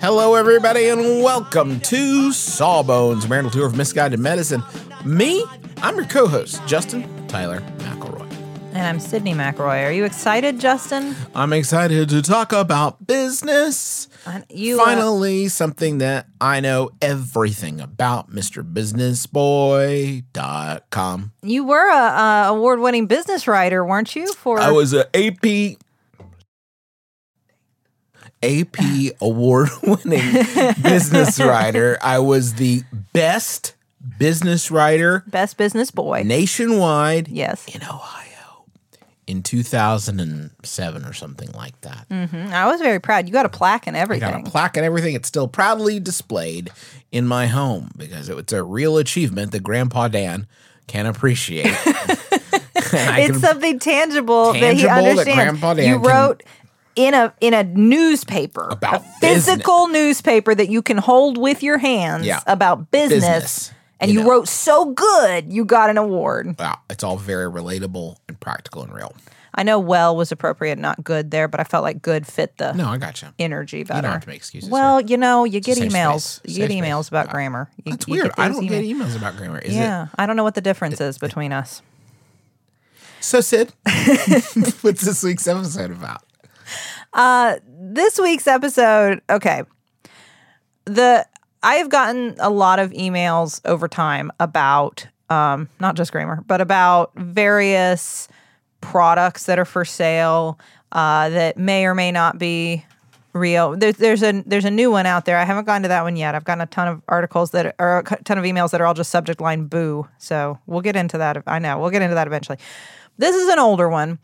Hello, everybody, and welcome to Sawbones, Marital Tour of Misguided Medicine. Me, I'm your co-host, Justin Tyler McElroy. And I'm Sydnee McElroy. Are you excited, Justin? I'm excited to talk about business. You uh, Finally, something that I know everything about, Mr. MrBusinessBoy.com. you were a, a award-winning business writer, weren't you? For I was a AP AP award-winning business writer. I was the best business writer best business boy. nationwide yes, in Ohio in 2007 or something like that. Mhm. I was very proud. You got a plaque and I everything. got a plaque and everything. It's still proudly displayed in my home because it's a real achievement that Grandpa Dan can appreciate. It's can- something tangible, that he Tangible that understands. Grandpa Dan you wrote in a in a newspaper, About a physical newspaper that you can hold with your hands Yeah. about business. Business, And you you, know. wrote so good, you got an award. Wow, it's all very relatable and practical and real. I know well was appropriate, not good there, but I felt like good fit the No, I got you. energy better. You don't have to make excuses. Well, here. you know, you get emails. You get space. emails about Uh, grammar. You, that's weird. I don't get emails. emails about grammar. Is yeah, I don't know what the difference is between us. So, Sid, what's this week's episode about? This week's episode, okay. The I have gotten a lot of emails over time about um, not just grammar, but about various products that are for sale uh, that may or may not be real. There's there's a there's a new one out there. I haven't gotten to that one yet. I've gotten a ton of articles that are a ton of emails that are all just subject line boo. So we'll get into that. I know we'll get into that eventually. This is an older one,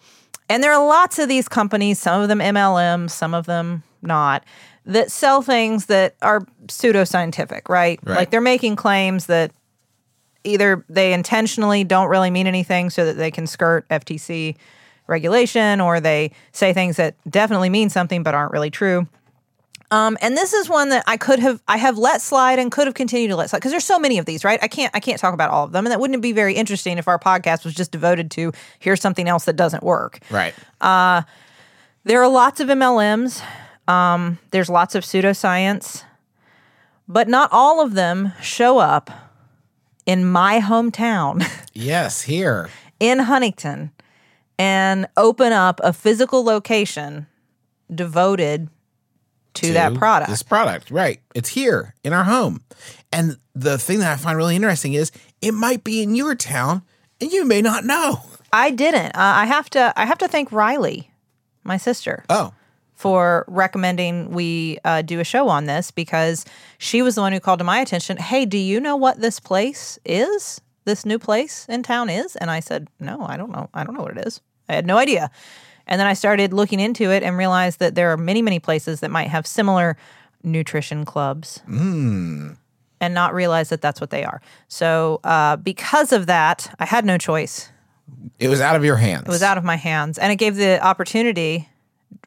and there are lots of these companies. Some of them MLM, some of them not. That sell things that are pseudoscientific, right? Right. Like they're making claims that either they intentionally don't really mean anything so that they can skirt FTC regulation, or they say things that definitely mean something but aren't really true. Um, and this is one that I could have I have let slide and could have continued to let slide because there's so many of these, right? I can't I can't talk about all of them, and that wouldn't be very interesting if our podcast was just devoted to here's something else that doesn't work. Right. There are lots of MLMs. Um, there's lots of pseudoscience, but not all of them show up in my hometown. Yes, here. in Huntington and open up a physical location devoted to, that product. This product, right. It's here in our home. And the thing that I find really interesting is it might be in your town and you may not know. I didn't. Uh, I have to. I have to thank Riley, my sister, Oh, for recommending we uh, do a show on this because she was the one who called to my attention. Hey, do you know what this place is? This new place in town is? And I said, No, I don't know. I don't know what it is. I had no idea. And then I started looking into it and realized that there are many, many places that might have similar nutrition clubs. And not realize that that's what they are. So, uh, because of that, I had no choice it was out of your hands. it was out of my hands. And it gave the opportunity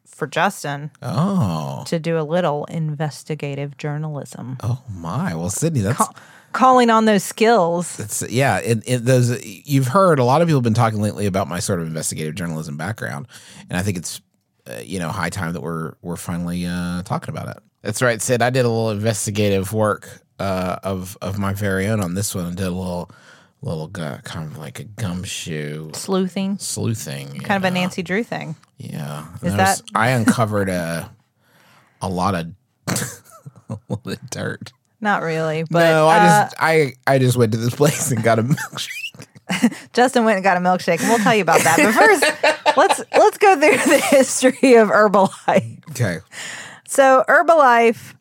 for Justin Oh, to do a little investigative journalism, oh my. Well, Sydnee, that's calling on those skills. It's yeah, it, it those you've heard a lot of people have been talking lately about my sort of investigative journalism background, and I think it's uh, you know high time that we're we're finally uh, talking about it. That's right, Sid. I did a little investigative work uh, of of my very own on this one. and did a little little gu- kind of like a gumshoe Sleuthing, sleuthing. kind of a. Nancy Drew thing. Yeah. Is And I was- that- I uncovered a a lot of a lot of dirt. Not really, but no, I uh, just I I just went to this place and got a milkshake. Justin went and got a milkshake, and we'll tell you about that. But first, let's let's go through the history of Herbalife. Okay. So Herbalife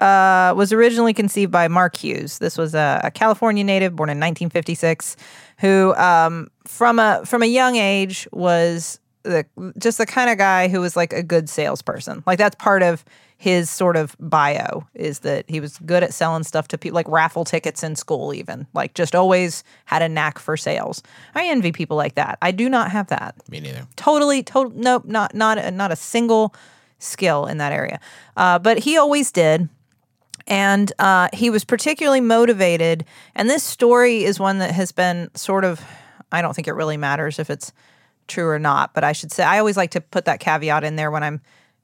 uh, was originally conceived by Mark Hughes. This was a, a California native born in 1956, who um, from a from a young age was the, just the kind of guy who was like a good salesperson. Like that's part of his sort of bio is that he was good at selling stuff to people, like raffle tickets in school, even like just always had a knack for sales. I envy people like that. I do not have that Me neither. totally total nope not not a, not a single skill in that area uh, but he always did and uh, he was particularly motivated and this story is one that has been sort of i don't think it really matters if it's true or not but i should say i always like to put that caveat in there when i'm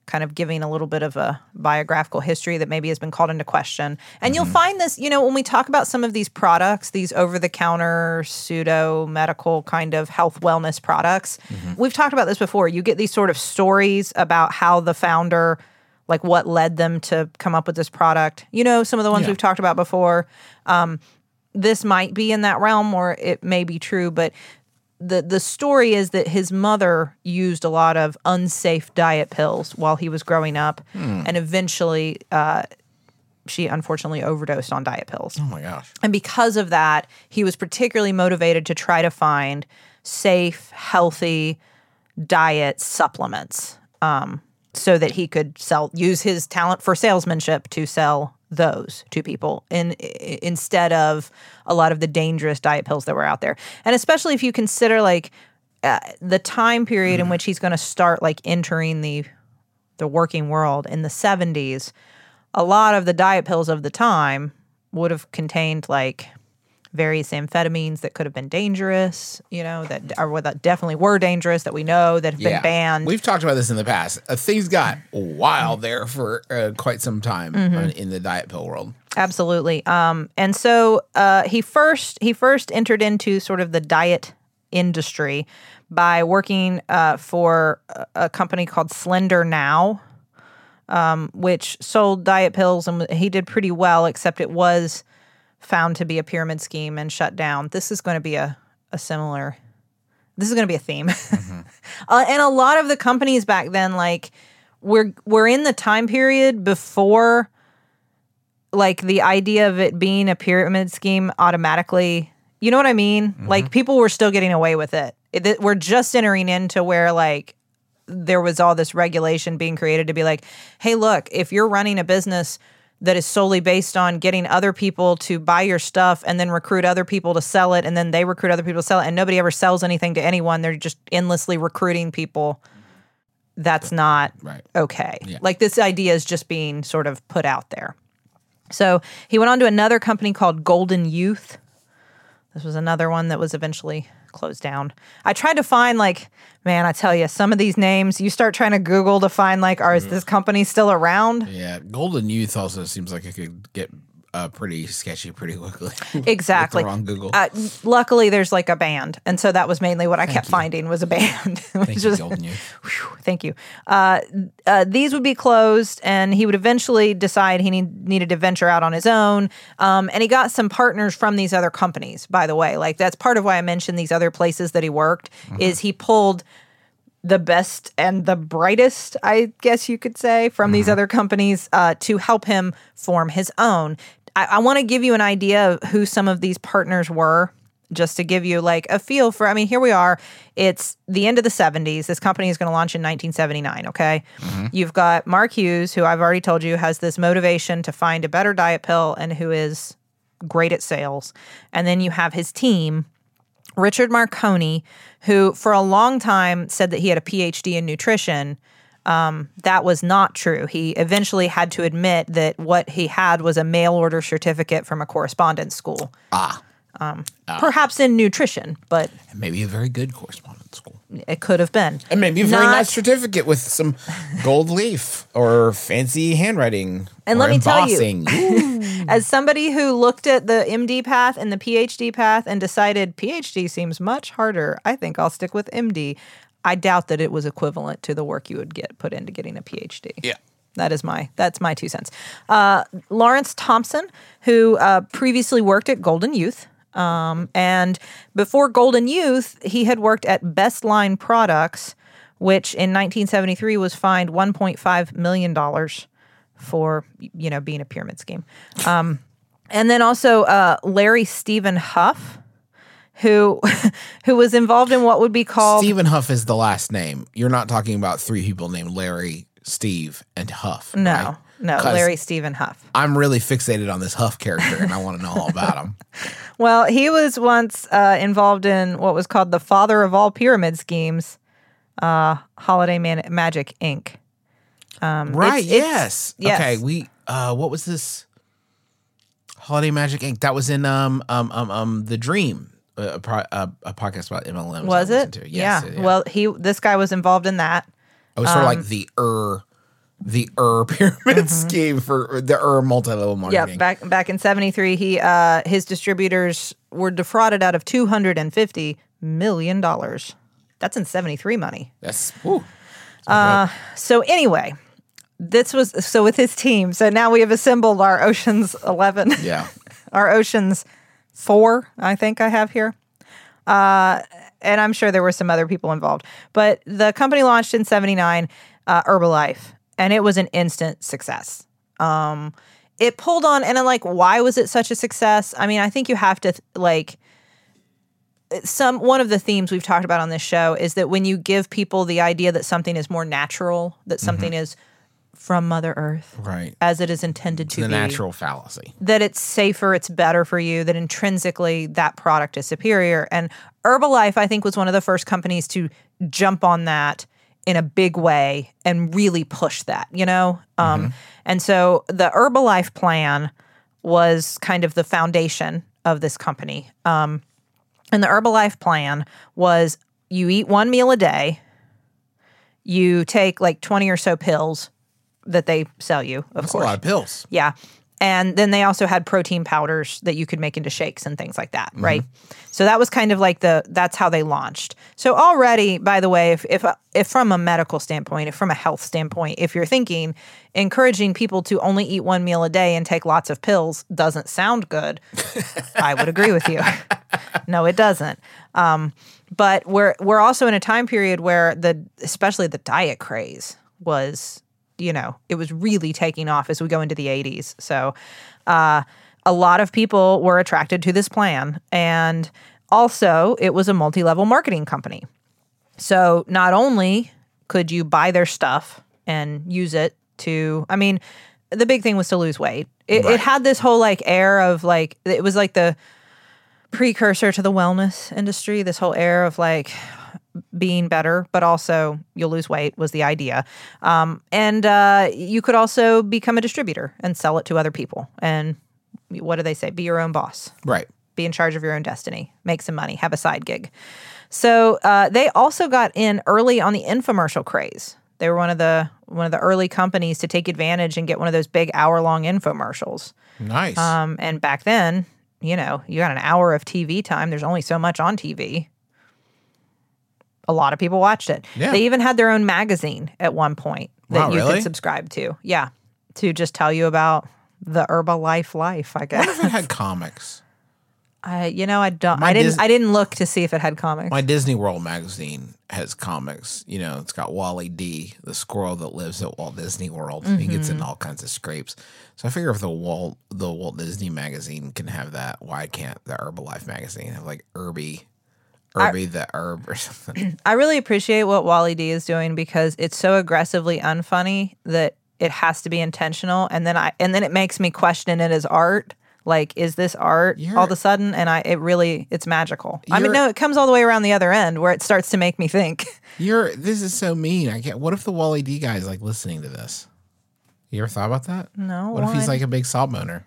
kind of giving a little bit of a biographical history that maybe has been called into question. And you'll find this you know when we talk about some of these products these over the counter pseudo medical kind of health wellness products we've talked about this before. You get these sort of stories about how the founder like what led them to come up with this product. You know some of the ones Yeah. we've talked about before. Um, this might be in that realm or it may be true but the the story is that his mother used a lot of unsafe diet pills while he was growing up, and eventually, uh, she unfortunately overdosed on diet pills. Oh my gosh. And because of that, he was particularly motivated to try to find safe, healthy diet supplements, um, so that he could sell use his talent for salesmanship to sell those to people in, instead of a lot of the dangerous diet pills that were out there. And especially if you consider like uh, the time period in which he's going to start like entering the the working world in the 70s, a lot of the diet pills of the time would have contained like various amphetamines that could have been dangerous, you know, that or that definitely were dangerous that we know that have been banned. We've talked about this in the past. Uh, things got wild there for uh, quite some time Mm-hmm. uh, in the diet pill world. Absolutely. Um, and so uh, he first he first entered into sort of the diet industry by working uh, for a, a company called Slender Now, um, which sold diet pills, and he did pretty well. Except it was found to be a pyramid scheme and shut down. This is going to be a a similar. This is going to be a theme, uh, and a lot of the companies back then, like we're we're in the time period before like the idea of it being a pyramid scheme automatically you know what i mean like people were still getting away with it. It- it- we're just entering into where like there was all this regulation being created to be like hey look if you're running a business that is solely based on getting other people to buy your stuff and then recruit other people to sell it and then they recruit other people to sell it and nobody ever sells anything to anyone they're just endlessly recruiting people that's not Right. okay. Yeah. Like this idea is just being sort of put out there. So he went on to another company called Golden Youth. This was another one that was eventually closed down. I tried to find like, man, I tell you, some of these names you start trying to Google to find like, are is Mm-hmm. this company still around? Yeah, Golden Youth also seems like it could get uh, pretty sketchy pretty quickly. Exactly. wrong Google. Uh, luckily, there's like a band, and so that was mainly what I kept finding was a band. Thank you, was- Youth. Whew, thank you. Uh, uh, these would be closed, and he would eventually decide he need, needed to venture out on his own. Um, and he got some partners from these other companies. By the way, like that's part of why I mentioned these other places that he worked. Is he pulled the best and the brightest, I guess you could say, from these other companies uh, to help him form his own. I, I want to give you an idea of who some of these partners were, just to give you like a feel for. I mean, here we are. It's the end of the 70s. This company is going to launch in 1979. Okay. Mm-hmm. You've got Mark Hughes, who I've already told you has this motivation to find a better diet pill and who is great at sales. And then you have his team. Richard Marconi, who for a long time said that he had a PhD in nutrition. Um, that was not true. He eventually had to admit that what he had was a mail order certificate from a correspondence school. Ah, um, perhaps in nutrition, but And maybe a very good correspondence school. it could have been. And maybe a very Not- nice certificate with some gold leaf or fancy handwriting. And let me tell you- embossing. As somebody who looked at the MD path and the PhD path and decided PhD seems much harder, I think I'll stick with MD. I doubt that it was equivalent to the work you would get put into getting a PhD. yeah. That is my that's my two cents. Uh, Lawrence Thompson, who uh, previously worked at Golden Youth, um, and before Golden Youth, he had worked at Best Line Products, which in 1973 was fined 1.5 million dollars for you know being a pyramid scheme. Um, and then also uh, Larry Stephen Huff, who who was involved in what would be called Stephen Huff is the last name. You're not talking about three people named Larry, Steve, and Huff. no right? no Larry Stephen Huff. I'm really fixated on this Huff character, and I want to know all about him. Well, he was once uh, involved in what was called the father of all pyramid schemes, uh, Holiday Man- Magic Inc. right? it's- yes. yes. Okay. We. Uh, what was this? Holiday Magic Inc. That was in um um um um the Dream, a, pro- a, a podcast about MLMs. I Was it? Yes, yeah. Well, he this guy was involved in that. it was sort of um, like the er the er pyramid scheme for the er multi-level Mm-hmm. Yeah, back back in '73, he uh, his distributors were defrauded out of 250 million dollars. That's in '73 money. That's whew. So anyway, this was so with his team. So now we have assembled our Ocean's Eleven. yeah. our Oceans Four, I think I have here. Uh, and I'm sure there were some other people involved. But the company launched in 79, uh, Herbalife, and it was an instant success. Um, it pulled on, and I'm like, why was it such a success? I mean, I think you have to, like, some one of the themes we've talked about on this show is that when you give people the idea that something is more natural, that something is from Mother Earth Right. as it is intended to The be The natural fallacy. that it's safer, it's better for you, that intrinsically that product is superior. And Herbalife, I think, was one of the first companies to jump on that in a big way and really push that, you know? Um, and so the Herbalife plan was kind of the foundation of this company. Um, and the Herbalife plan was you eat one meal a day, you take like 20 or so pills that they sell you, of That's course. a lot of pills. Yeah. And then they also had protein powders that you could make into shakes and things like that, right? So that was kind of like the that's how they launched. So already, by the way, if if if from a medical standpoint, if from a health standpoint, if you're thinking encouraging people to only eat one meal a day and take lots of pills doesn't sound good, I would agree with you. no, it doesn't. Um, but we're we're also in a time period where the especially the diet craze was you know it was really taking off as we go into the 80s so uh, a lot of people were attracted to this plan. And also it was a multi-level marketing company. So not only could you buy their stuff and use it to i mean the big thing was to lose weight. It, Right. it had this whole like air of like it was like the precursor to the wellness industry this whole air of like being better but also you'll lose weight was the idea um, and uh, you could also become a distributor and sell it to other people and what do they say be your own boss Right. be in charge of your own destiny, make some money, have a side gig. So uh, they also got in early on the infomercial craze. They were one of the one of the early companies to take advantage and get one of those big hour long infomercials. Nice. Um, and back then, you know, you got an hour of TV time. There's only so much on TV. A lot of people watched it. Yeah. They even had their own magazine at one point that Wow, you really? could subscribe to. Yeah, to just tell you about the Herbalife life. I guess. what if it had comics? I, you know, I don't. My I didn't. Dis- I didn't look to see if it had comics. My Disney World magazine has comics. You know, it's got Wally D, the squirrel that lives at Walt Disney World. He gets Mm-hmm. in all kinds of scrapes. So I figure if the Walt the Walt Disney magazine can have that, why can't the Herbalife magazine have like Herbie, Herbie the herb or something? I really appreciate what Wally D is doing because it's so aggressively unfunny that it has to be intentional, and then I and then it makes me question it as art. Like, is this art You're- all of a sudden? And I, it really, it's magical. I mean, no, it comes all the way around the other end where it starts to make me think. You're this is so mean. I can't. What if the Wally D guy is like listening to this? You ever thought about that? No, What if he's like a big salt owner?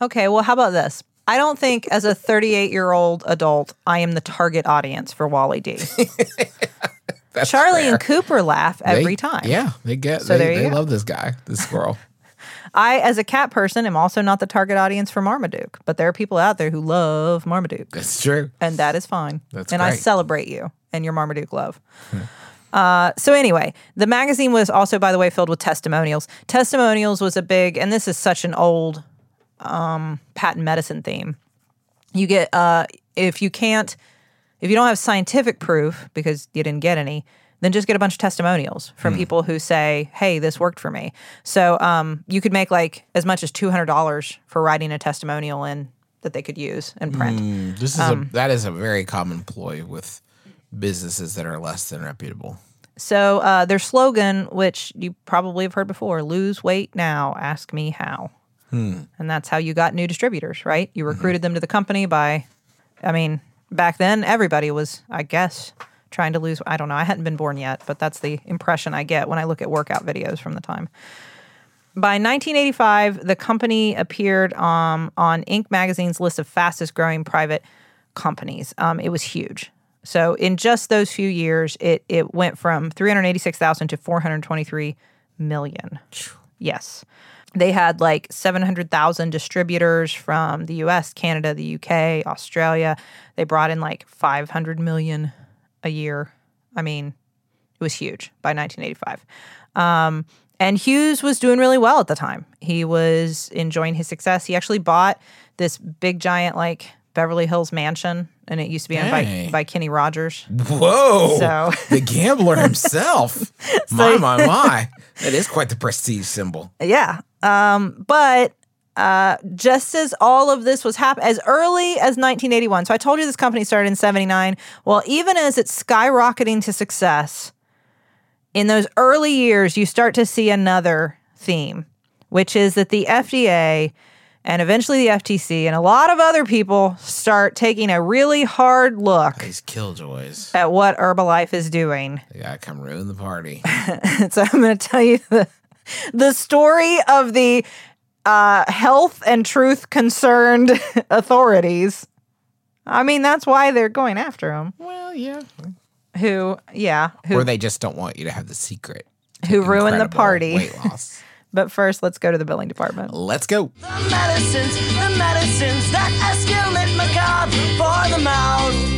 Okay, well, how about this? I don't think as a 38 year old adult, I am the target audience for Wally D. Charlie fair. and Cooper laugh They- every time. Yeah, they get. So they they go. love this guy, this squirrel. I, as a cat person, am also not the target audience for Marmaduke, but there are people out there who love Marmaduke, That's true. and that is fine. That's and I celebrate you and your Marmaduke love. Uh, so anyway, the magazine was also, by the way, filled with testimonials. Testimonials was a big, and this is such an old um, patent medicine theme. You get uh, if you can't, if you don't have scientific proof because you didn't get any, then just get a bunch of testimonials from people who say, "Hey, this worked for me." So um, you could make like as much as two hundred dollars for writing a testimonial in that they could use and print. This is Um, a that is a very common ploy with businesses that are less than reputable. So uh, their slogan, which you probably have heard before, "Lose weight now, ask me how," and that's how you got new distributors, right? You recruited them to the company by, I mean, back then everybody was, I guess, trying to lose. I don't know. I hadn't been born yet, but that's the impression I get when I look at workout videos from the time. By 1985, the company appeared um, on Inc. magazine's list of fastest growing private companies. Um, it was huge. So in just those few years, it it went from 386,000 to 423 million. Yes. They had like 700,000 distributors from the US, Canada, the UK, Australia. They brought in like 500 million a year. I mean, it was huge by 1985. Um, and Hughes was doing really well at the time. He was enjoying his success. He actually bought this big giant like Beverly Hills mansion, and it used to be owned by, by Kenny Rogers. Whoa! So- the gambler himself. my my my! That is quite the prestige symbol. Yeah. Um, but uh, just as all of this was happening, as early as 1981, so I told you this company started in 79. Well, even as it's skyrocketing to success, in those early years, you start to see another theme, which is that the FDA and eventually the FTC and a lot of other people start taking a really hard look These killjoys. at what Herbalife is doing. They gotta come ruin the party. so I'm going to tell you the the story of the uh, health and truth concerned authorities. I mean, that's why they're going after them. well, yeah. Who, yeah, who, Or they just don't want you to have the secret. who ruined the party. Weight loss. But first, let's go to the billing department. Let's go. The medicines, the medicines that escalate macabre for the mouth.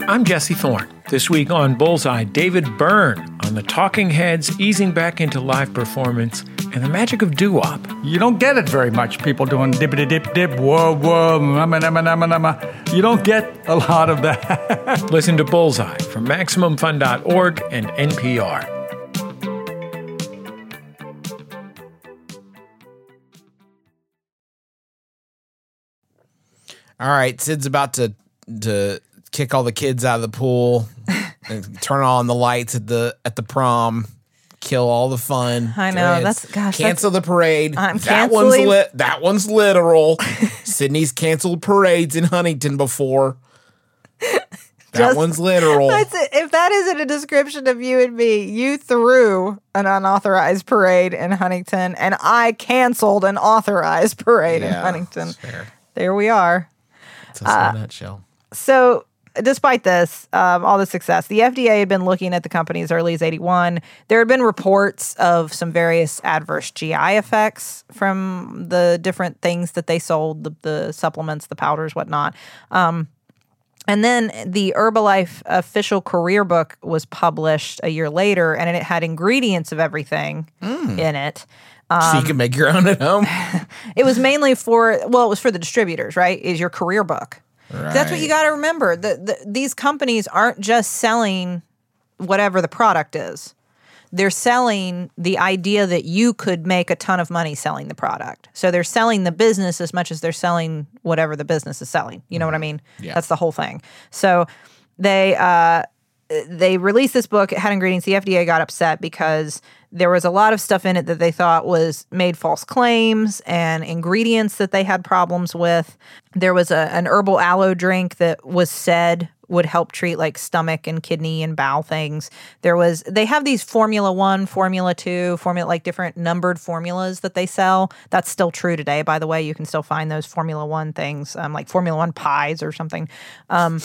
I'm Jesse Thorne. This week on Bullseye, David Byrne on the Talking Heads easing back into live performance and the magic of doo wop. You don't get it very much. People doing dippity dip dip, whoa whoa, nama nama nama nama. You don't get a lot of that. Listen to Bullseye from MaximumFun.org and NPR. All right, Sid's about to to kick all the kids out of the pool and turn on the lights at the at the prom. Kill all the fun. I know, that's- gosh, Cancel the parade. I'm that one's lit. That one's literal. Sydnee's canceled parades in Huntington before. That Just- one's literal. That's it. If that isn't a description of you and me, you threw an unauthorized parade in Huntington, and I canceled an authorized parade in Huntington. There we are. That's a uh, nutshell. So, despite this, um, all the success, the FDA had been looking at the company as early as 81. There had been reports of some various adverse GI effects from the different things that they sold the, the supplements, the powders, whatnot. Um, and then the Herbalife official career book was published a year later, and it had ingredients of everything in it. so um, you can make your own at home. It was mainly for well, it was for the distributors, right? Is your career book. That's what you got to remember. The, the, these companies aren't just selling whatever the product is. They're selling the idea that you could make a ton of money selling the product. So they're selling the business as much as they're selling whatever the business is selling. You know what I mean? Yeah. That's the whole thing. So they uh, they released this book. It had ingredients. The FDA got upset because there was a lot of stuff in it that they thought was made false claims and ingredients that they had problems with. There was a, an herbal aloe drink that was said would help treat like stomach and kidney and bowel things. There was they have these Formula 1, Formula 2, formula like different numbered formulas that they sell. That's still true today by the way. You can still find those Formula 1 things um, like Formula 1 pies or something. Um,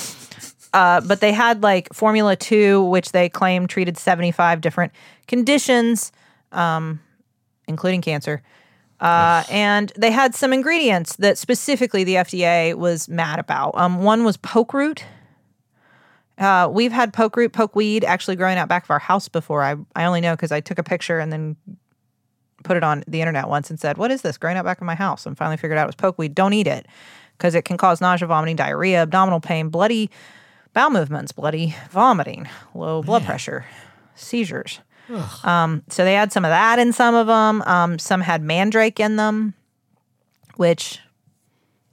uh, but they had like Formula 2, which they claimed treated 75 different conditions, um, including cancer. Uh, and they had some ingredients that specifically the FDA was mad about. Um, one was poke root. Uh, we've had poke root, poke weed actually growing out back of our house before. I, I only know because I took a picture and then put it on the internet once and said, What is this growing out back of my house? And finally figured out it was poke weed. Don't eat it because it can cause nausea, vomiting, diarrhea, abdominal pain, bloody bowel movements, bloody vomiting, low blood pressure, seizures. Um, so they had some of that in some of them. Um, some had mandrake in them, which,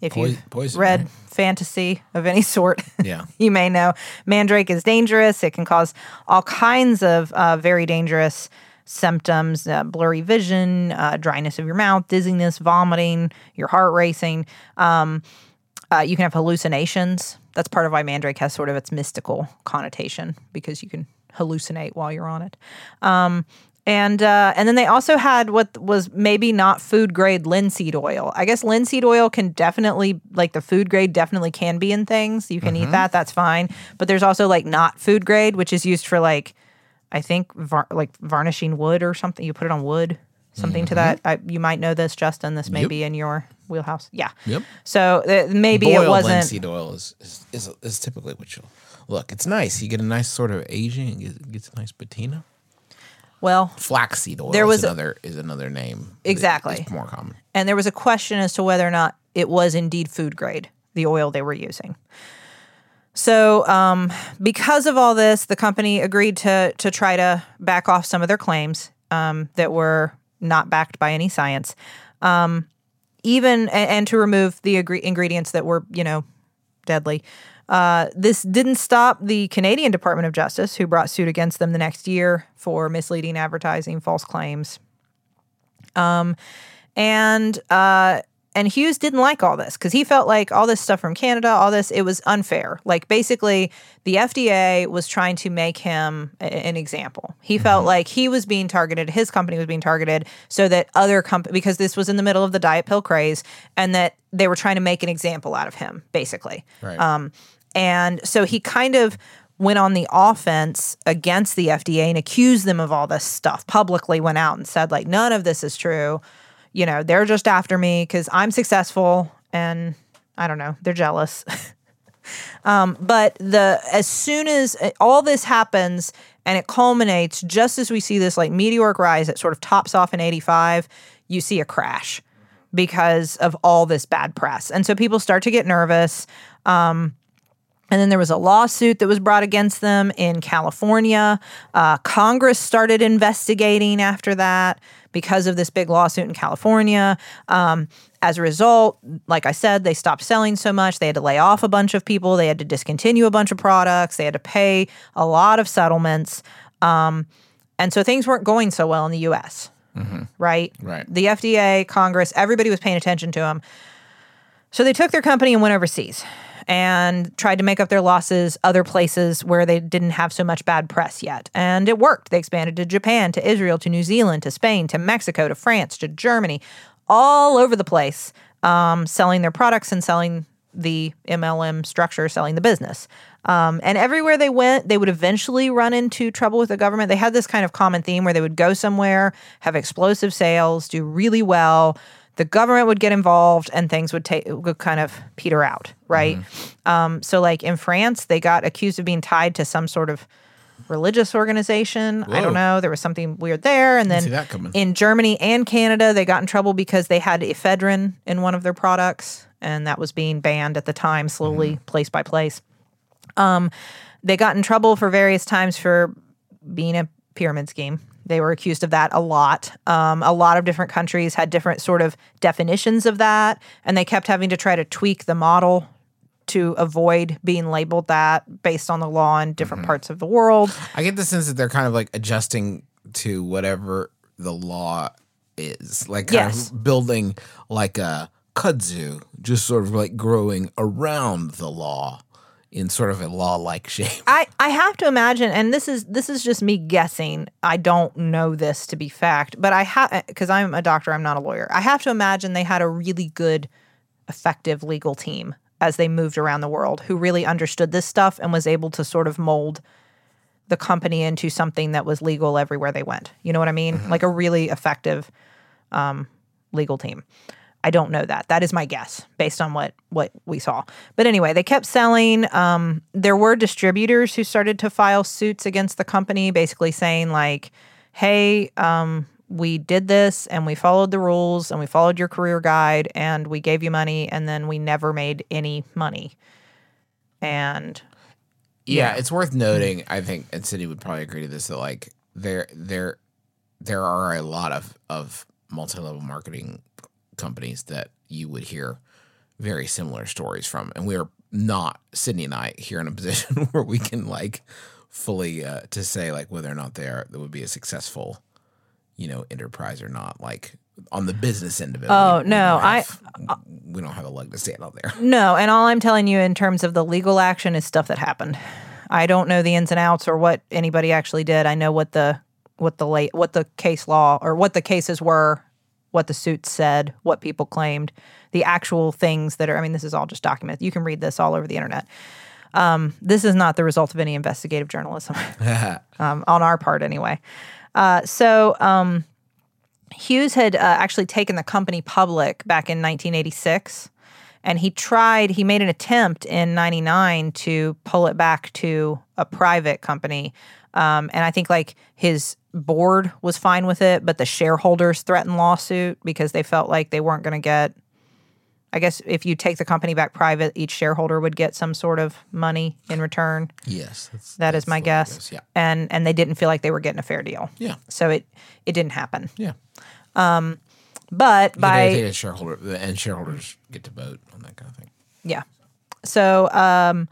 if Poi- you've poison, read right? fantasy of any sort, Yeah. you may know mandrake is dangerous. It can cause all kinds of uh, very dangerous symptoms uh, blurry vision, uh, dryness of your mouth, dizziness, vomiting, your heart racing. Um, uh, you can have hallucinations. That's part of why mandrake has sort of its mystical connotation because you can hallucinate while you're on it. Um, and uh, and then they also had what was maybe not food grade linseed oil. I guess linseed oil can definitely like the food grade definitely can be in things. You can eat that, that's fine. But there's also like not food grade, which is used for like I think var- like varnishing wood or something. You put it on wood, something to that. I, you might know this, Justin. This may Yep. be in your wheelhouse. Yeah. Yep. So uh, maybe Boiled it wasn't. linseed oil is, is, is, is typically what you'll look. It's nice. You get a nice sort of aging. It gets, gets a nice patina. Well, Flaxseed oil There is was a- another is another name. that Exactly. is more common. and there was a question as to whether or not it was indeed food grade, the oil they were using. So, um, because of all this, the company agreed to to try to back off some of their claims um, that were not backed by any science, um, even and, to remove the ingredients that were, you know, deadly. Uh, this didn't stop the Canadian Department of Justice, who brought suit against them the next year for misleading advertising, false claims, um, and uh, and Hughes didn't like all this because he felt like all this stuff from Canada, all this, it was unfair. Like basically, the FDA was trying to make him a- an example. He felt like he was being targeted, his company was being targeted, so that other companies, because this was in the middle of the diet pill craze, and that they were trying to make an example out of him, basically. Right. Um, and so he kind of went on the offense against the FDA and accused them of all this stuff. Publicly went out and said like none of this is true. You know, they're just after me because I'm successful and I don't know, they're jealous. um, but the as soon as uh, all this happens and it culminates, just as we see this like meteoric rise, it sort of tops off in '85. You see a crash because of all this bad press, and so people start to get nervous. Um, and then there was a lawsuit that was brought against them in California. Uh, Congress started investigating after that because of this big lawsuit in California. Um, as a result, like I said, they stopped selling so much. They had to lay off a bunch of people. They had to discontinue a bunch of products. They had to pay a lot of settlements. Um, and so things weren't going so well in the US, right? Right. The FDA, Congress, everybody was paying attention to them. So they took their company and went overseas and tried to make up their losses other places where they didn't have so much bad press yet. And it worked. They expanded to Japan, to Israel, to New Zealand, to Spain, to Mexico, to France, to Germany, all over the place, um, selling their products and selling the MLM structure, selling the business. Um, and everywhere they went, they would eventually run into trouble with the government. They had this kind of common theme where they would go somewhere, have explosive sales, do really well. The government would get involved, and things would take would kind of peter out, right? Um, so, like in France, they got accused of being tied to some sort of religious organization. I don't know. There was something weird there, and then see that coming. in Germany and Canada, they got in trouble because they had ephedrine in one of their products, and that was being banned at the time, slowly, place by place. Um, they got in trouble for various times for being a pyramid scheme. They were accused of that a lot. Um, a lot of different countries had different sort of definitions of that, and they kept having to try to tweak the model to avoid being labeled that based on the law in different parts of the world. I get the sense that they're kind of like adjusting to whatever the law is, like kind Yes. of building like a kudzu, just sort of like growing around the law in sort of a law-like shape. I, I have to imagine, and this is this is just me guessing. I don't know this to be fact, but I have because I'm a doctor. I'm not a lawyer. I have to imagine they had a really good, effective legal team as they moved around the world who really understood this stuff and was able to sort of mold the company into something that was legal everywhere they went. You know what I mean? Like a really effective um, legal team. I don't know that. That is my guess based on what what we saw. But anyway, they kept selling. Um, there were distributors who started to file suits against the company, basically saying like, "Hey, um, we did this and we followed the rules and we followed your career guide and we gave you money and then we never made any money." And Yeah, Yeah. it's worth noting. I think, and Cindy would probably agree to this that like there there there are a lot of of multi level marketing companies that you would hear very similar stories from, and we are not Sydnee and I here in a position where we can like fully uh, to say like whether or not they are that would be a successful you know enterprise or not like on the business end of it. Oh, we- we no, don't I- have- we don't have a leg to stand on there. No, and all I'm telling you in terms of the legal action is stuff that happened. I don't know the ins and outs or what anybody actually did. I know what the what the late what the case law or what the cases were, what the suits said, what people claimed, the actual things that are. I mean, this is all just documented. You can read this all over the internet. Um, this is not the result of any investigative journalism um, on our part, anyway. Uh, so um, Hughes had uh, actually taken the company public back in 1986 and he tried he made an attempt in 99 to pull it back to a private company um, and i think like his board was fine with it but the shareholders threatened lawsuit because they felt like they weren't going to get I guess if you take the company back private, each shareholder would get some sort of money in return. Yes, that's, That is that's my the guess. Yeah, And and they didn't feel like they were getting a fair deal. yeah, So it it didn't happen. yeah. But But by take a shareholder and shareholders get to vote on that kind of thing. Yeah. So, um,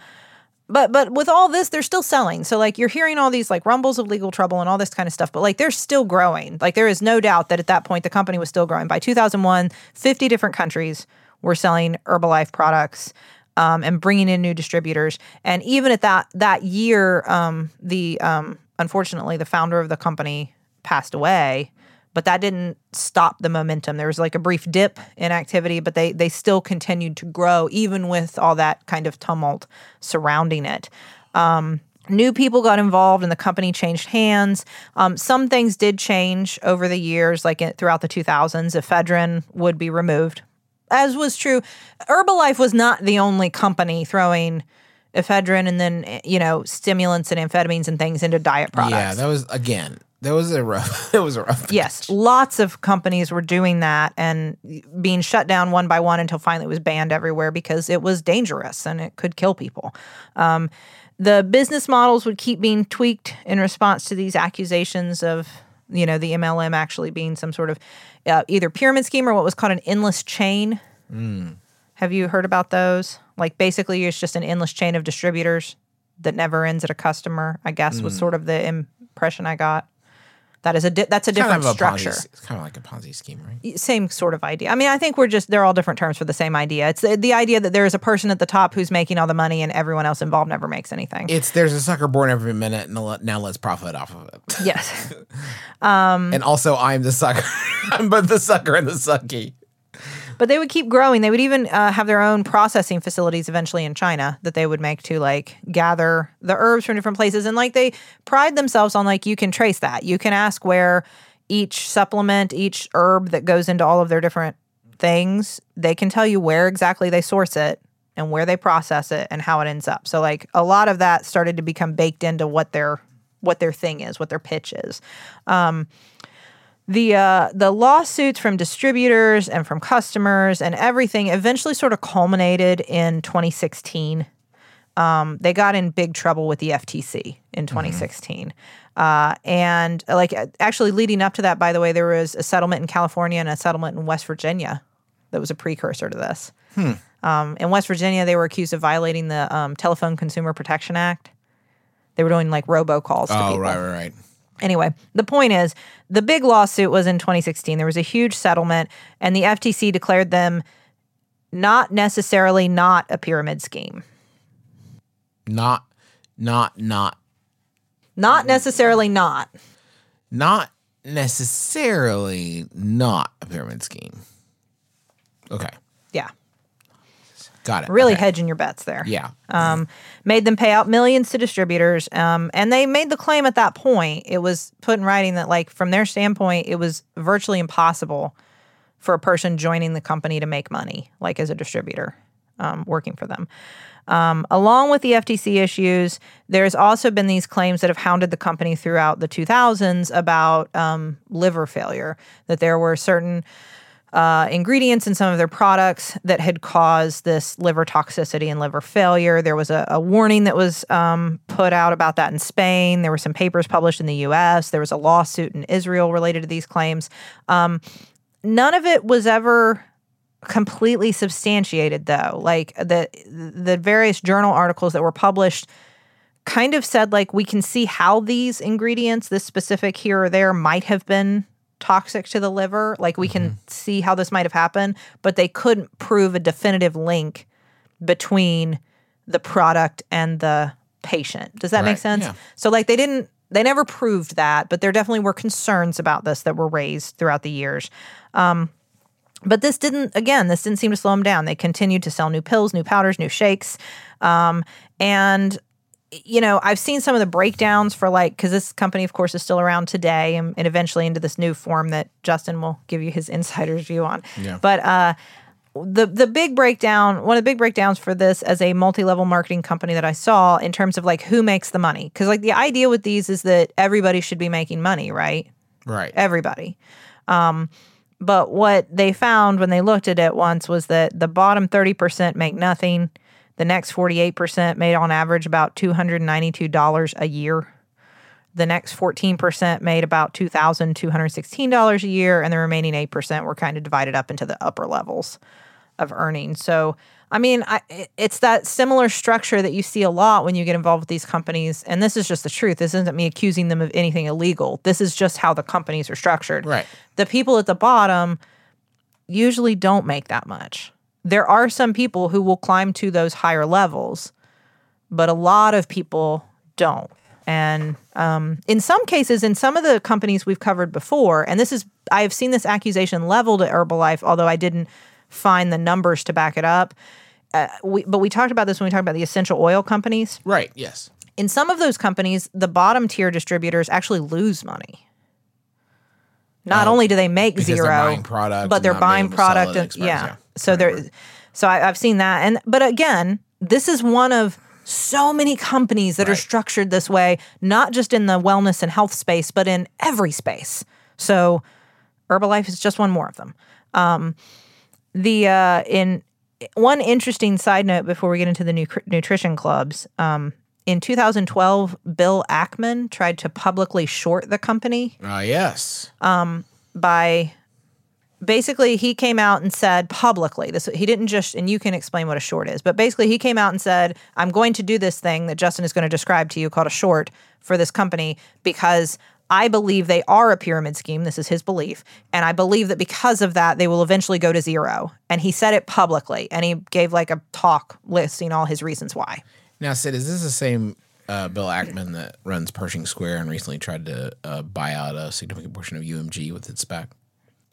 but but with all this, they're still selling. So like you're hearing all these like rumbles of legal trouble and all this kind of stuff, but like they're still growing. Like there is no doubt that at that point the company was still growing. By 2001, 50 different countries were selling Herbalife products. Um, and bringing in new distributors, and even at that that year, um, the um, unfortunately the founder of the company passed away but that didn't stop the momentum. There was like a brief dip in activity, but they they still continued to grow even with all that kind of tumult surrounding it. Um, new people got involved, and the company changed hands. Um, some things did change over the years, like in, throughout the 2000s. Ephedrine would be removed, as was true. Herbalife was not the only company throwing ephedrine and then eh, you know stimulants and amphetamines and things into diet products. Yeah, that was again. That was a rough. That was a rough. Yes, lots of companies were doing that and being shut down one by one until finally it was banned everywhere because it was dangerous and it could kill people. Um, the business models would keep being tweaked in response to these accusations of, you know, the MLM actually being some sort of uh, either pyramid scheme or what was called an endless chain. Have you heard about those? Like basically, it's just an endless chain of distributors that never ends at a customer. I guess was sort of the impression I got. That is a di- that's a Kind different of a structure Ponzi, it's kind of like a Ponzi scheme, right? same sort of idea. I mean, I think we're just they're all different terms for the same idea. It's the, the idea that there is a person at the top who's making all the money and everyone else involved never makes anything. It's there's a sucker born every minute, and now let's profit off of it. yes. Um, and also, I'm the sucker. I'm both the sucker and the sucky. But they would keep growing. They would even uh, have their own processing facilities eventually in China that they would make to like gather the herbs from different places. And like they pride themselves on like you can trace that. You can ask where each supplement, each herb that goes into all of their different things, they can tell you where exactly they source it and where they process it and how it ends up. So like a lot of that started to become baked into what their what their thing is, what their pitch is the uh, the lawsuits from distributors and from customers and everything eventually sort of culminated in 2016. Um, they got in big trouble with the FTC in 2016. Uh, and like actually leading up to that, by the way, there was a settlement in California and a settlement in West Virginia that was a precursor to this. Um, in West Virginia, they were accused of violating the um, Telephone Consumer Protection Act. They were doing like robocalls to Oh, people. right, right, right. Anyway, the point is the big lawsuit was in 2016. There was a huge settlement, and the FTC declared them not necessarily not a pyramid scheme. Not, not, not, Not necessarily not. not necessarily not a pyramid scheme. Okay, Yeah. Got it. Really okay. hedging your bets there. Yeah. um, made them pay out millions to distributors. Um, and they made the claim at that point, it was put in writing that, like, from their standpoint, it was virtually impossible for a person joining the company to make money, like as a distributor um, working for them. Um, along with the FTC issues, there's also been these claims that have hounded the company throughout the 2000s about um, liver failure, that there were certain uh, ingredients in some of their products that had caused this liver toxicity and liver failure. There was a, a warning that was um, put out about that in Spain. There were some papers published in the US. There was a lawsuit in Israel related to these claims. Um, none of it was ever completely substantiated though like the the various journal articles that were published kind of said like we can see how these ingredients this specific here or there might have been toxic to the liver like we can see how this might have happened but they couldn't prove a definitive link between the product and the patient. Does that make sense? Yeah. so like they didn't they never proved that but there definitely were concerns about this that were raised throughout the years. But this didn't again this didn't seem to slow them down. They continued to sell new pills new powders new shakes. Um, and you know i've seen some of the breakdowns for like because this company of course is still around today and, and eventually into this new form that justin will give you his insider's view on Yeah. but uh the the big breakdown one of the big breakdowns for this as a multi-level marketing company that I saw in terms of like who makes the money cuz like the idea with these is that everybody should be making money, right? Right. everybody. Um, But what they found when they looked at it once was that the bottom 30% make nothing. The next 48% made on average about $292 a year. The next 14% made about $2,216 a year. And the remaining 8% were kind of divided up into the upper levels of earnings. So, I mean, I, it's that similar structure that you see a lot when you get involved with these companies. And this is just the truth. This isn't me accusing them of anything illegal. This is just how the companies are structured. Right. The people at the bottom usually don't make that much. There are some people who will climb to those higher levels, but a lot of people don't. And um, in some cases, in some of the companies we've covered before, and this is, I have seen this accusation leveled at Herbalife, although I didn't find the numbers to back it up. Uh, we, but we talked about this when we talked about the essential oil companies. Right. Yes. In some of those companies, the bottom tier distributors actually lose money. Not only do they make Oh, zero, product but they're buying able to sell product and yeah. yeah. So there, so I, I've seen that, and but again, this is one of so many companies that are structured this way, not just in the wellness and health space, but in every space. So Herbalife is just one more of them. Um, the uh, in one interesting side note before we get into the nu- nutrition clubs. Um, in 2012, Bill Ackman tried to publicly short the company Uh, yes. Um, by basically he came out and said publicly this he didn't just and you can explain what a short is but basically he came out and said i'm going to do this thing that justin is going to describe to you called a short for this company because i believe they are a pyramid scheme this is his belief and i believe that because of that they will eventually go to zero and he said it publicly and he gave like a talk listing all his reasons why Now, Sid, is this the same uh, Bill Ackman that runs Pershing Square and recently tried to uh, buy out a significant portion of UMG with its SPAC?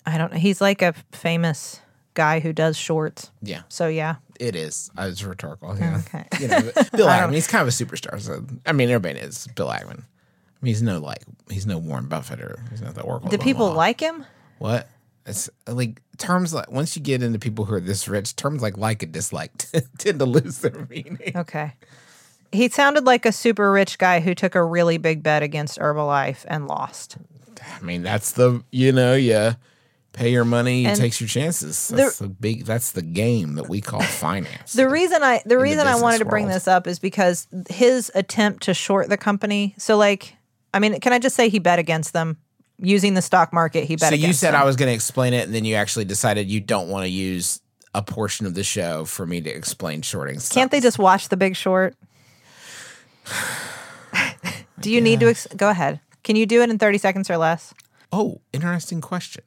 I don't know he's like a famous guy who does shorts Yeah, so yeah it is. Uh, I was rhetorical. Yeah. Okay. You know, Bill Ackman, he's kind of a superstar. So I mean, everybody is Bill Ackman. I mean, he's no like he's no Warren Buffett or he's not the Oracle. do people Omaha. like him what? It's uh, like terms like once you get into people who are this rich, terms like like and dislike tend to lose their meaning. Okay. He sounded like a super rich guy who took a really big bet against Herbalife and lost. I mean, that's the you know, you pay your money, you And takes your chances. That's the big that's the game that we call finance. The reason I the reason I wanted to bring world. this up is because his attempt to short the company. So like I mean, can I just say he bet against them using the stock market? He bet so you said them. I was going to explain it, and then you actually decided you don't want to use a portion of the show for me to explain shorting. Can't they just watch The Big Short? do you need to ex- go ahead? Can you do it in 30 seconds or less? Oh, interesting question.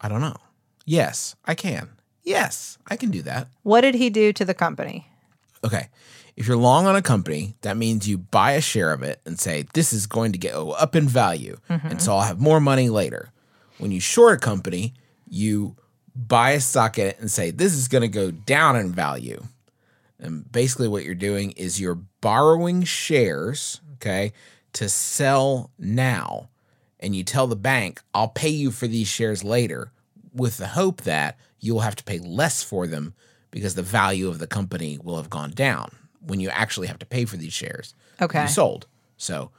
I don't know. Yes, I can. Yes, I can do that. What did he do to the company? Okay. If you're long on a company, that means you buy a share of it and say, this is going to go up in value. Mm-hmm. And so I'll have more money later. When you short a company, you buy a stock in it and say, this is going to go down in value. And basically, what you're doing is you're borrowing shares, okay, to sell now. And you tell the bank, I'll pay you for these shares later, with the hope that you'll have to pay less for them because the value of the company will have gone down when you actually have to pay for these shares. Okay. You sold. So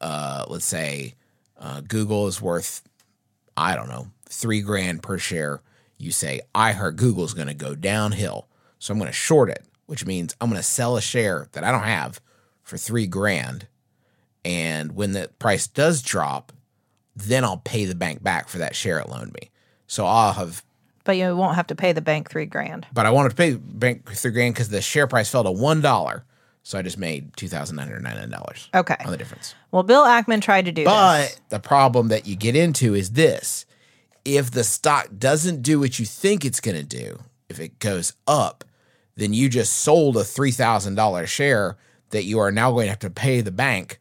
uh, let's say uh, Google is worth, I don't know, three grand per share. You say, I heard Google's going to go downhill. So I'm going to short it, which means I'm going to sell a share that I don't have for three grand. And when the price does drop, then I'll pay the bank back for that share it loaned me. So I'll have, But you won't have to pay the bank three grand. but I wanted to pay bank three grand because the share price fell to one dollar. So I just made two thousand nine hundred ninety nine dollars. Okay. on the difference. Well, Bill Ackman tried to do But this. the problem that you get into is this: if the stock doesn't do what you think it's going to do, if it goes up, then you just sold a three thousand dollar share that you are now going to have to pay the bank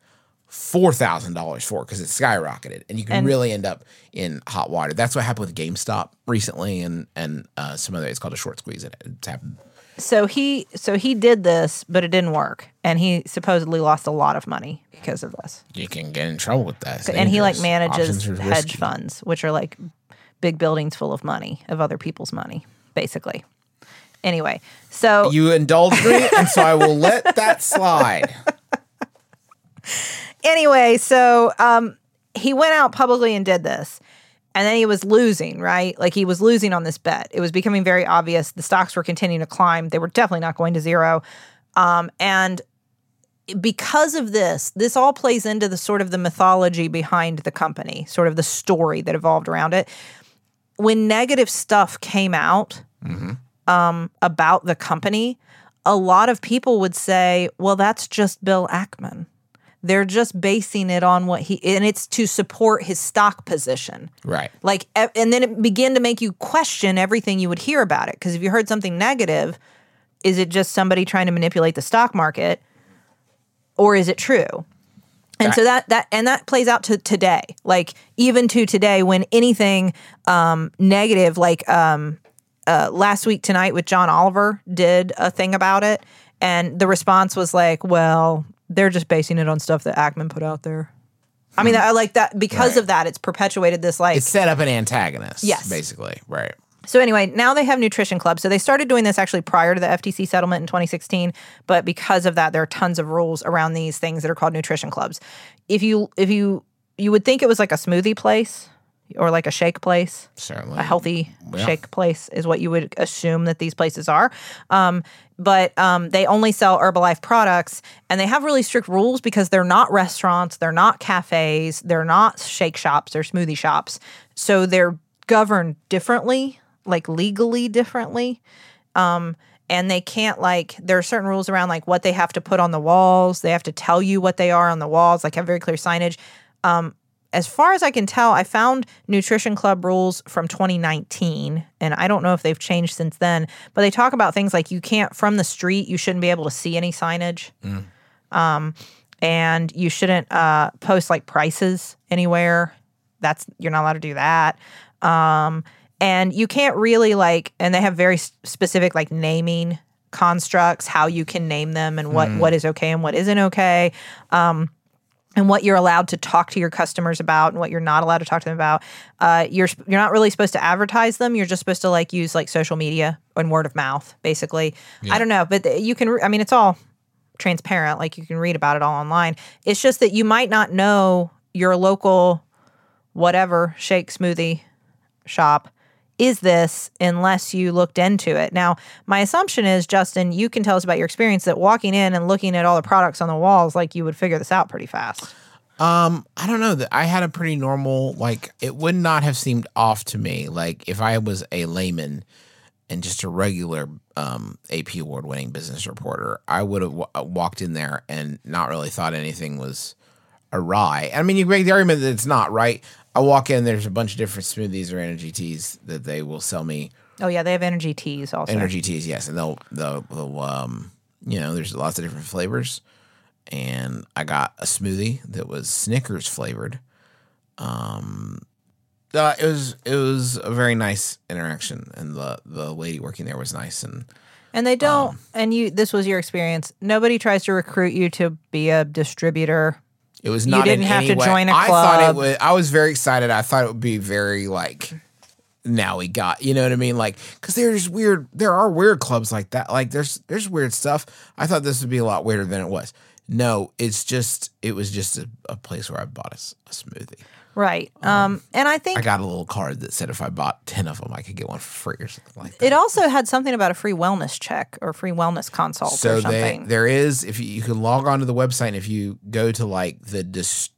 four thousand dollars for because it skyrocketed, and you can And- really end up in hot water. That's what happened with GameStop recently, and and uh, some other. It's called a short squeeze. It, it's happened. So he so he did this, but it didn't work, and he supposedly lost a lot of money because of this. You can get in trouble with that. It's and he like manages hedge funds, which are like big buildings full of money of other people's money, basically. Anyway, so You indulge me, and so I will let that slide. Anyway, so um, he went out publicly and did this. And then he was losing, right? Like he was losing on this bet. It was becoming very obvious. The stocks were continuing to climb. They were definitely not going to zero. Um, and because of this, this all plays into the sort of the mythology behind the company, sort of the story that evolved around it. When negative stuff came out um, about the company, a lot of people would say, well, that's just Bill Ackman. They're just basing it on what he, and it's to support his stock position. Right. Like, and then it began to make you question everything you would hear about it. Because if you heard something negative, is it just somebody trying to manipulate the stock market, or is it true? And so that that and that plays out to today. Like even to today, when anything um, negative, like um, uh, last week tonight with John Oliver did a thing about it, and the response was like, "Well, they're just basing it on stuff that Ackman put out there." I mean, I like that because Right. of that. It's perpetuated this like It set up an antagonist. Yes. Basically. Right. so anyway, now they have nutrition clubs. So they started doing this actually prior to the FTC settlement in 2016, but because of that, there are tons of rules around these things that are called nutrition clubs. If you if you you would think it was like a smoothie place or like a shake place, Certainly. a healthy Yeah. shake place is what you would assume that these places are. Um, but um, they only sell Herbalife products, and they have really strict rules because they're not restaurants, they're not cafes, they're not shake shops, they're smoothie shops. So they're governed differently, like legally differently. Um, and they can't like there are certain rules around like what they have to put on the walls. They have to tell you what they are on the walls, like have very clear signage as far as I can tell, I found Nutrition Club rules from 2019, and I don't know if they've changed since then. But they talk about things like you can't from the street, you shouldn't be able to see any signage, um, and you shouldn't uh, post like prices anywhere. That's you're not allowed to do that. Um, and you can't really like, and they have very specific like naming constructs, how you can name them, and what what is okay and what isn't okay and what you're allowed to talk to your customers about and what you're not allowed to talk to them about. Uh, you're you're not really supposed to advertise them. You're just supposed to like use like social media and word of mouth, basically. I don't know, but you can. I mean, it's all transparent. Like you can read about it all online. It's just that you might not know your local whatever shake smoothie shop is this unless you looked into it. Now, my assumption is, Justin, you can tell us about your experience that walking in and looking at all the products on the walls, like you would figure this out pretty fast. Um, I don't know that I had a pretty normal like it would not have seemed off to me like if I was a layman and just a regular um AP award winning business reporter, I would have w- walked in there and not really thought anything was awry. I mean, you make the argument that it's not right. I walk in, there's a bunch of different smoothies or energy teas that they will sell me. Oh yeah, they have energy teas also. Energy teas, yes, and they'll they'll, they'll um you know there's lots of different flavors, and I got a smoothie that was Snickers flavored. Um, uh, it was it was a very nice interaction, and the the lady working there was nice, and And they don't Um, and you this was your experience. Nobody tries to recruit you to be a distributor. It was not. in didn't have any to way- join a I thought it was. I was very excited. I thought it would be very like. Now we got, you know what I mean? Like, cause there's weird, there are weird clubs like that. Like, there's there's weird stuff. I thought this would be a lot weirder than it was. No, it's just, it was just a, a place where I bought a smoothie. Right. Um and I think I got a little card that said if I bought ten of them, I could get one for free or something like that. it also had something about a free wellness check or free wellness consult so or they, there is if you, you can log on to the website and if you go to like the dis,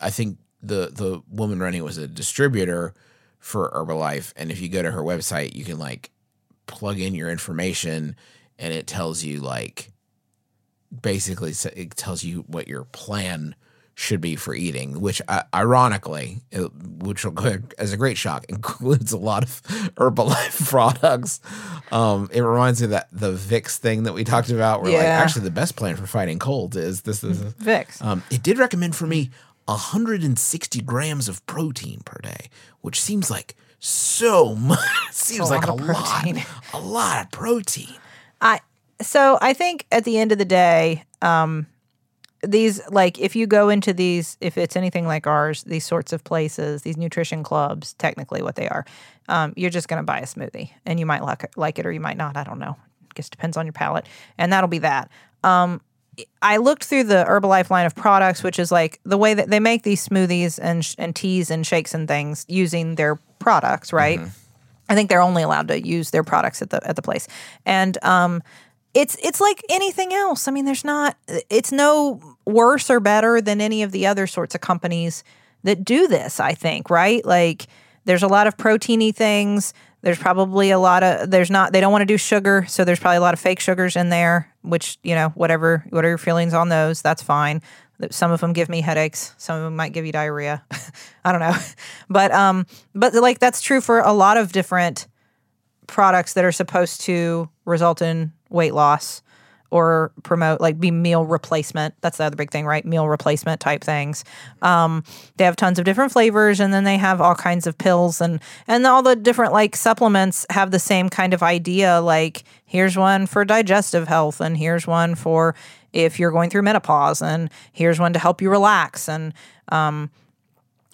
i think the the woman running it was a distributor for herbalife and if you go to her website you can like plug in your information and it tells you like basically it tells you what your plan should be for eating which uh, ironically it, which will go as a great shock includes a lot of herbalife products um it reminds me of that the Vicks thing that we talked about where like actually the best plan for fighting cold is this is Vicks. um, it did recommend for me 160 grams of protein per day, which seems like so much. seems a like a of lot, a lot of protein. I so I think at the end of the day, um, these like if you go into these, if it's anything like ours, these sorts of places, these nutrition clubs, technically what they are, um, you're just going to buy a smoothie, and you might like it, like it or you might not. I don't know. I Guess depends on your palate, and that'll be that. Um, I looked through the Herbalife line of products, which is like the way that they make these smoothies and sh- and teas and shakes and things using their products, right? I think they're only allowed to use their products at the at the place, and um, it's it's like anything else. I mean, there's not it's no worse or better than any of the other sorts of companies that do this. I think, right? Like, there's a lot of proteiny things. There's probably a lot of there's not they don't want to do sugar, so there's probably a lot of fake sugars in there. Which you know, whatever whatever your feelings on those, that's fine. Some of them give me headaches. Some of them might give you diarrhea. I don't know, but um, but like that's true for a lot of different products that are supposed to result in weight loss or promote like be meal replacement. That's the other big thing, right? Meal replacement type things. Um, they have tons of different flavors, and then they have all kinds of pills and and all the different like supplements have the same kind of idea. Like here's one for digestive health, and here's one for if you're going through menopause, and here's one to help you relax, and um,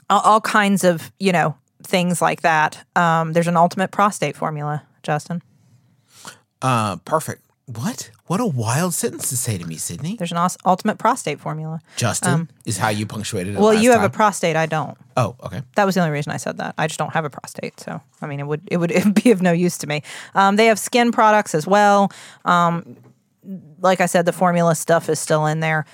all, kinds of you know things like that. Um, there's an ultimate prostate formula, Justin. Uh, perfect. What? What a wild sentence to say to me, Sydnee. There's an us- ultimate prostate formula. Justin is how you punctuated it. Um, Well, you have a prostate. I don't. oh, okay. That was the only reason I said that. I just don't have a prostate, so I mean, it would it would, it would be of no use to me. Um, they have skin products as well. Um, like I said, the formula stuff is still in there,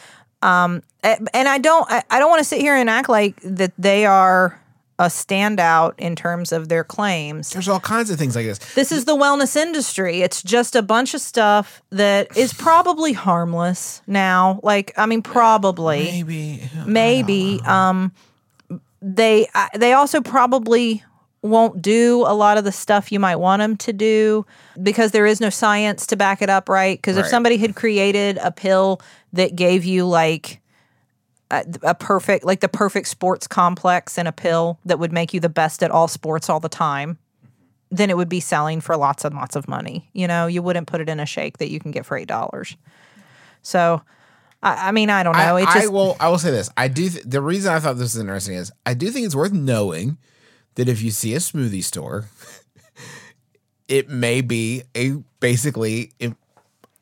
um, and I don't I, I don't want to sit here and act like that they are a standout in terms of their claims. There's all kinds of things like this. This is the wellness industry. It's just a bunch of stuff that is probably harmless now. Like, I mean, probably Maybe. maybe um they I- they also probably won't do a lot of the stuff you might want them to do because there is no science to back it up right because if somebody had created a pill that gave you like a, a perfect like the perfect sports complex and a pill that would make you the best at all sports all the time then it would be selling for lots and lots of money you know you wouldn't put it in a shake that you can get for eight dollars so I, I mean i don't know I, it I just will. I will say this. I do. Th- the reason I thought this was interesting is I do think it's worth knowing that if you see a smoothie store, it may be a basically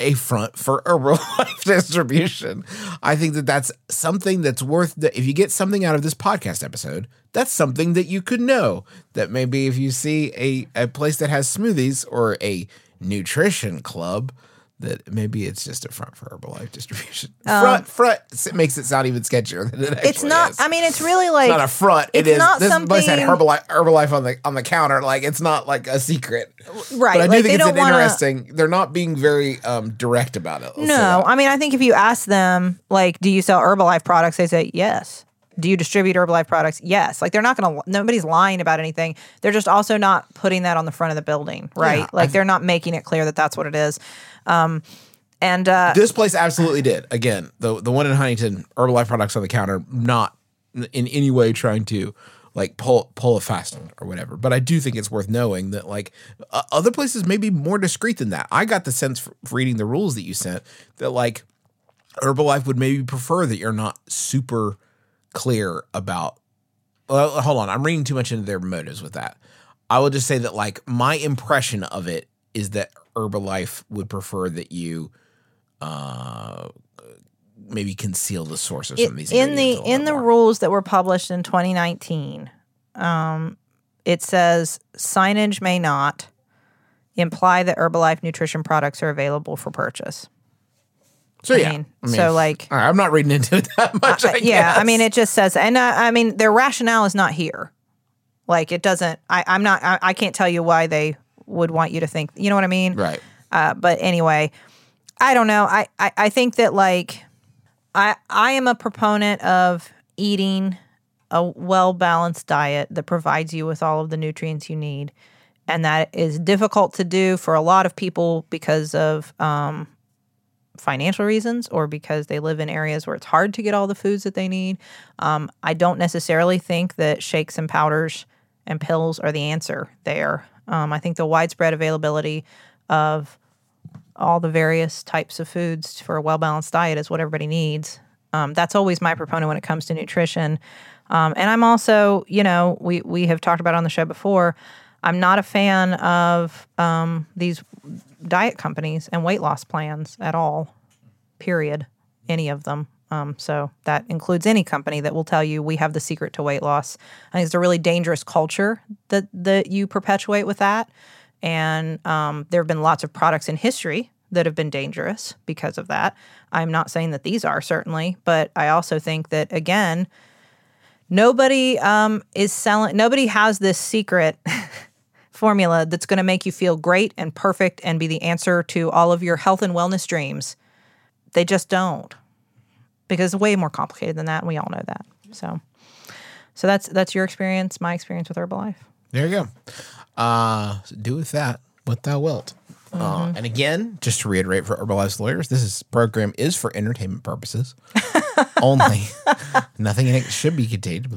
a, front for a Herbalife distribution. I think that that's something that's worth. The, if you get something out of this podcast episode, that's something that you could know. That maybe if you see a a place that has smoothies or a nutrition club. That maybe it's just a front for Herbalife distribution. front, front s- makes it sound even sketchier than it actually Um, it's not is. i mean it's really like It's not a front. It it's is. not this place had something- Herbalife, Herbalife on the on the counter. Like it's not like a secret. right But I do like, think it's an wanna, interesting. They're not being very um, direct about it. No i mean i think if you ask them like do you sell herbalife products they say yes do you distribute herbalife products yes like they're not gonna nobody's lying about anything they're just also not putting that on the front of the building right Yeah, like they're not making it clear that that's what it is um and uh this place absolutely did. Again, the the one in Huntington, Herbalife products on the counter, not in any way trying to like pull pull a fast one or whatever. But I do think it's worth knowing that like uh, other places may be more discreet than that. I got the sense reading the rules that you sent that like Herbalife would maybe prefer that you're not super clear about. Well, hold on, I'm reading too much into their motives with that. I will just say that like my impression of it is that Herbalife would prefer that you uh maybe conceal the source of some of these in the ingredients a little in the more. rules that were published in 2019 um, it says signage may not imply that herbalife nutrition products are available for purchase. So I yeah. mean, so, like- all right, I'm not reading into it that much Uh, I yeah i mean it just says and uh, i mean their rationale is not here. Like it doesn't i i'm not I, I can't tell you why they would want you to think you know what i mean right uh, but anyway, I don't know. I, I, I think that like I I am a proponent of eating a well balanced diet that provides you with all of the nutrients you need, and that is difficult to do for a lot of people because of um, financial reasons or because they live in areas where it's hard to get all the foods that they need. Um, I don't necessarily think that shakes and powders and pills are the answer there. Um, I think the widespread availability of all the various types of foods for a well balanced diet is what everybody needs. Um, that's always my proponent when it comes to nutrition. Um, and I'm also, you know, we we have talked about on the show before. I'm not a fan of um, these diet companies and weight loss plans at all. Period. any of them. Um, so that includes any company that will tell you we have the secret to weight loss. I think it's a really dangerous culture that that you perpetuate with that. And um, there have been lots of products in history that have been dangerous because of that. I'm not saying that these are certainly, but I also think that again, nobody um, is selling. Nobody has this secret formula that's going to make you feel great and perfect and be the answer to all of your health and wellness dreams. They just don't, because it's way more complicated than that, and we all know that. So, so that's that's your experience, my experience with Herbalife. There you go. Uh, do with that what thou wilt. Uh, Mm-hmm. and again, just to reiterate for Herbalife's lawyers, this is, program is for entertainment purposes only. Nothing in it should be contained.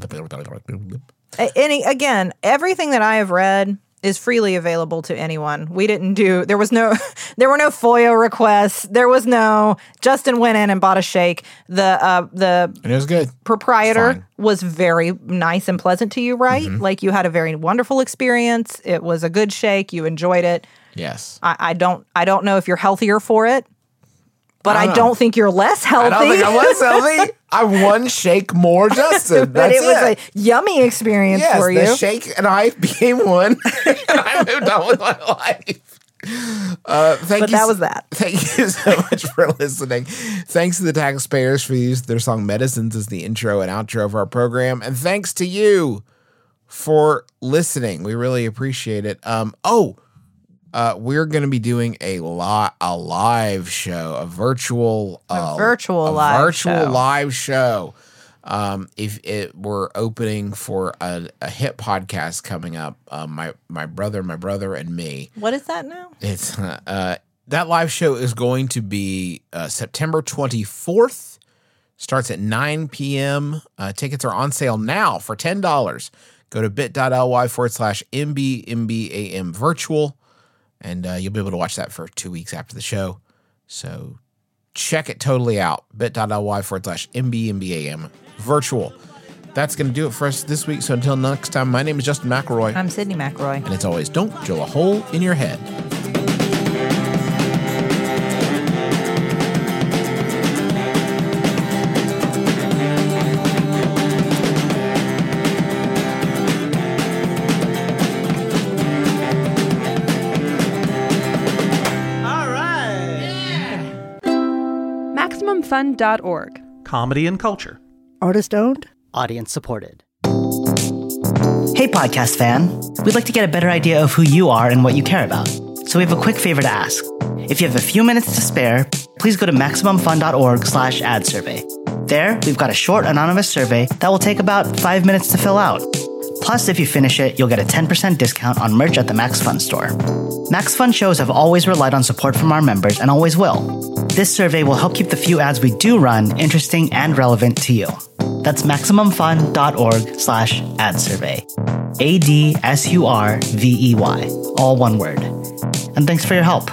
Any again, everything that I have read is freely available to anyone. We didn't do there was no there were no FOIA requests. There was no Justin went in and bought a shake. The uh the And it was good. proprietor Fine. was very nice and pleasant to you, right? Mm-hmm. Like you had a very wonderful experience. It was a good shake. You enjoyed it. Yes. I, I don't I don't know if you're healthier for it, but I I don't don't, think you're less healthy. I don't think I was healthy. I one shake more, Justin. but it was it. a yummy experience yes, for the you. shake and I became one. and I moved on with my life. Uh, thank But you that was that. Thank you so much for listening. Thanks to the taxpayers for using their song Medicines as the intro and outro of our program. And thanks to you for listening. We really appreciate it. Um, oh, uh, we're going to be doing a lot, a live show, a virtual, uh, virtual a live virtual show. live show. Um, if it we're opening for a, a hit podcast coming up, um, my my brother, my brother, and me. What is that now? It's uh, uh, that live show is going to be uh, September 24th. Starts at 9 p.m. Uh, tickets are on sale now for $10. Go to bit.ly forward slash MBMBAM virtual, and uh, you'll be able to watch that for two weeks after the show. So check it totally out. bit.ly forward slash MBMBAM virtual. That's going to do it for us this week. So until next time, my name is Justin McElroy. I'm Sydnee McElroy. And it's always don't drill a hole in your head. MaximumFun.org. comedy and culture. Artist owned? Audience supported. Hey, podcast fan. We'd like to get a better idea of who you are and what you care about. So we have a quick favor to ask. If you have a few minutes to spare, please go to MaximumFun.org slash ad survey. There, we've got a short anonymous survey that will take about five minutes to fill out. Plus, if you finish it, you'll get a 10% discount on merch at the Max Fun store. Max Fun shows have always relied on support from our members and always will. This survey will help keep the few ads we do run interesting and relevant to you. That's MaximumFun.org slash ad survey. A D S U R V E Y. All one word. And thanks for your help.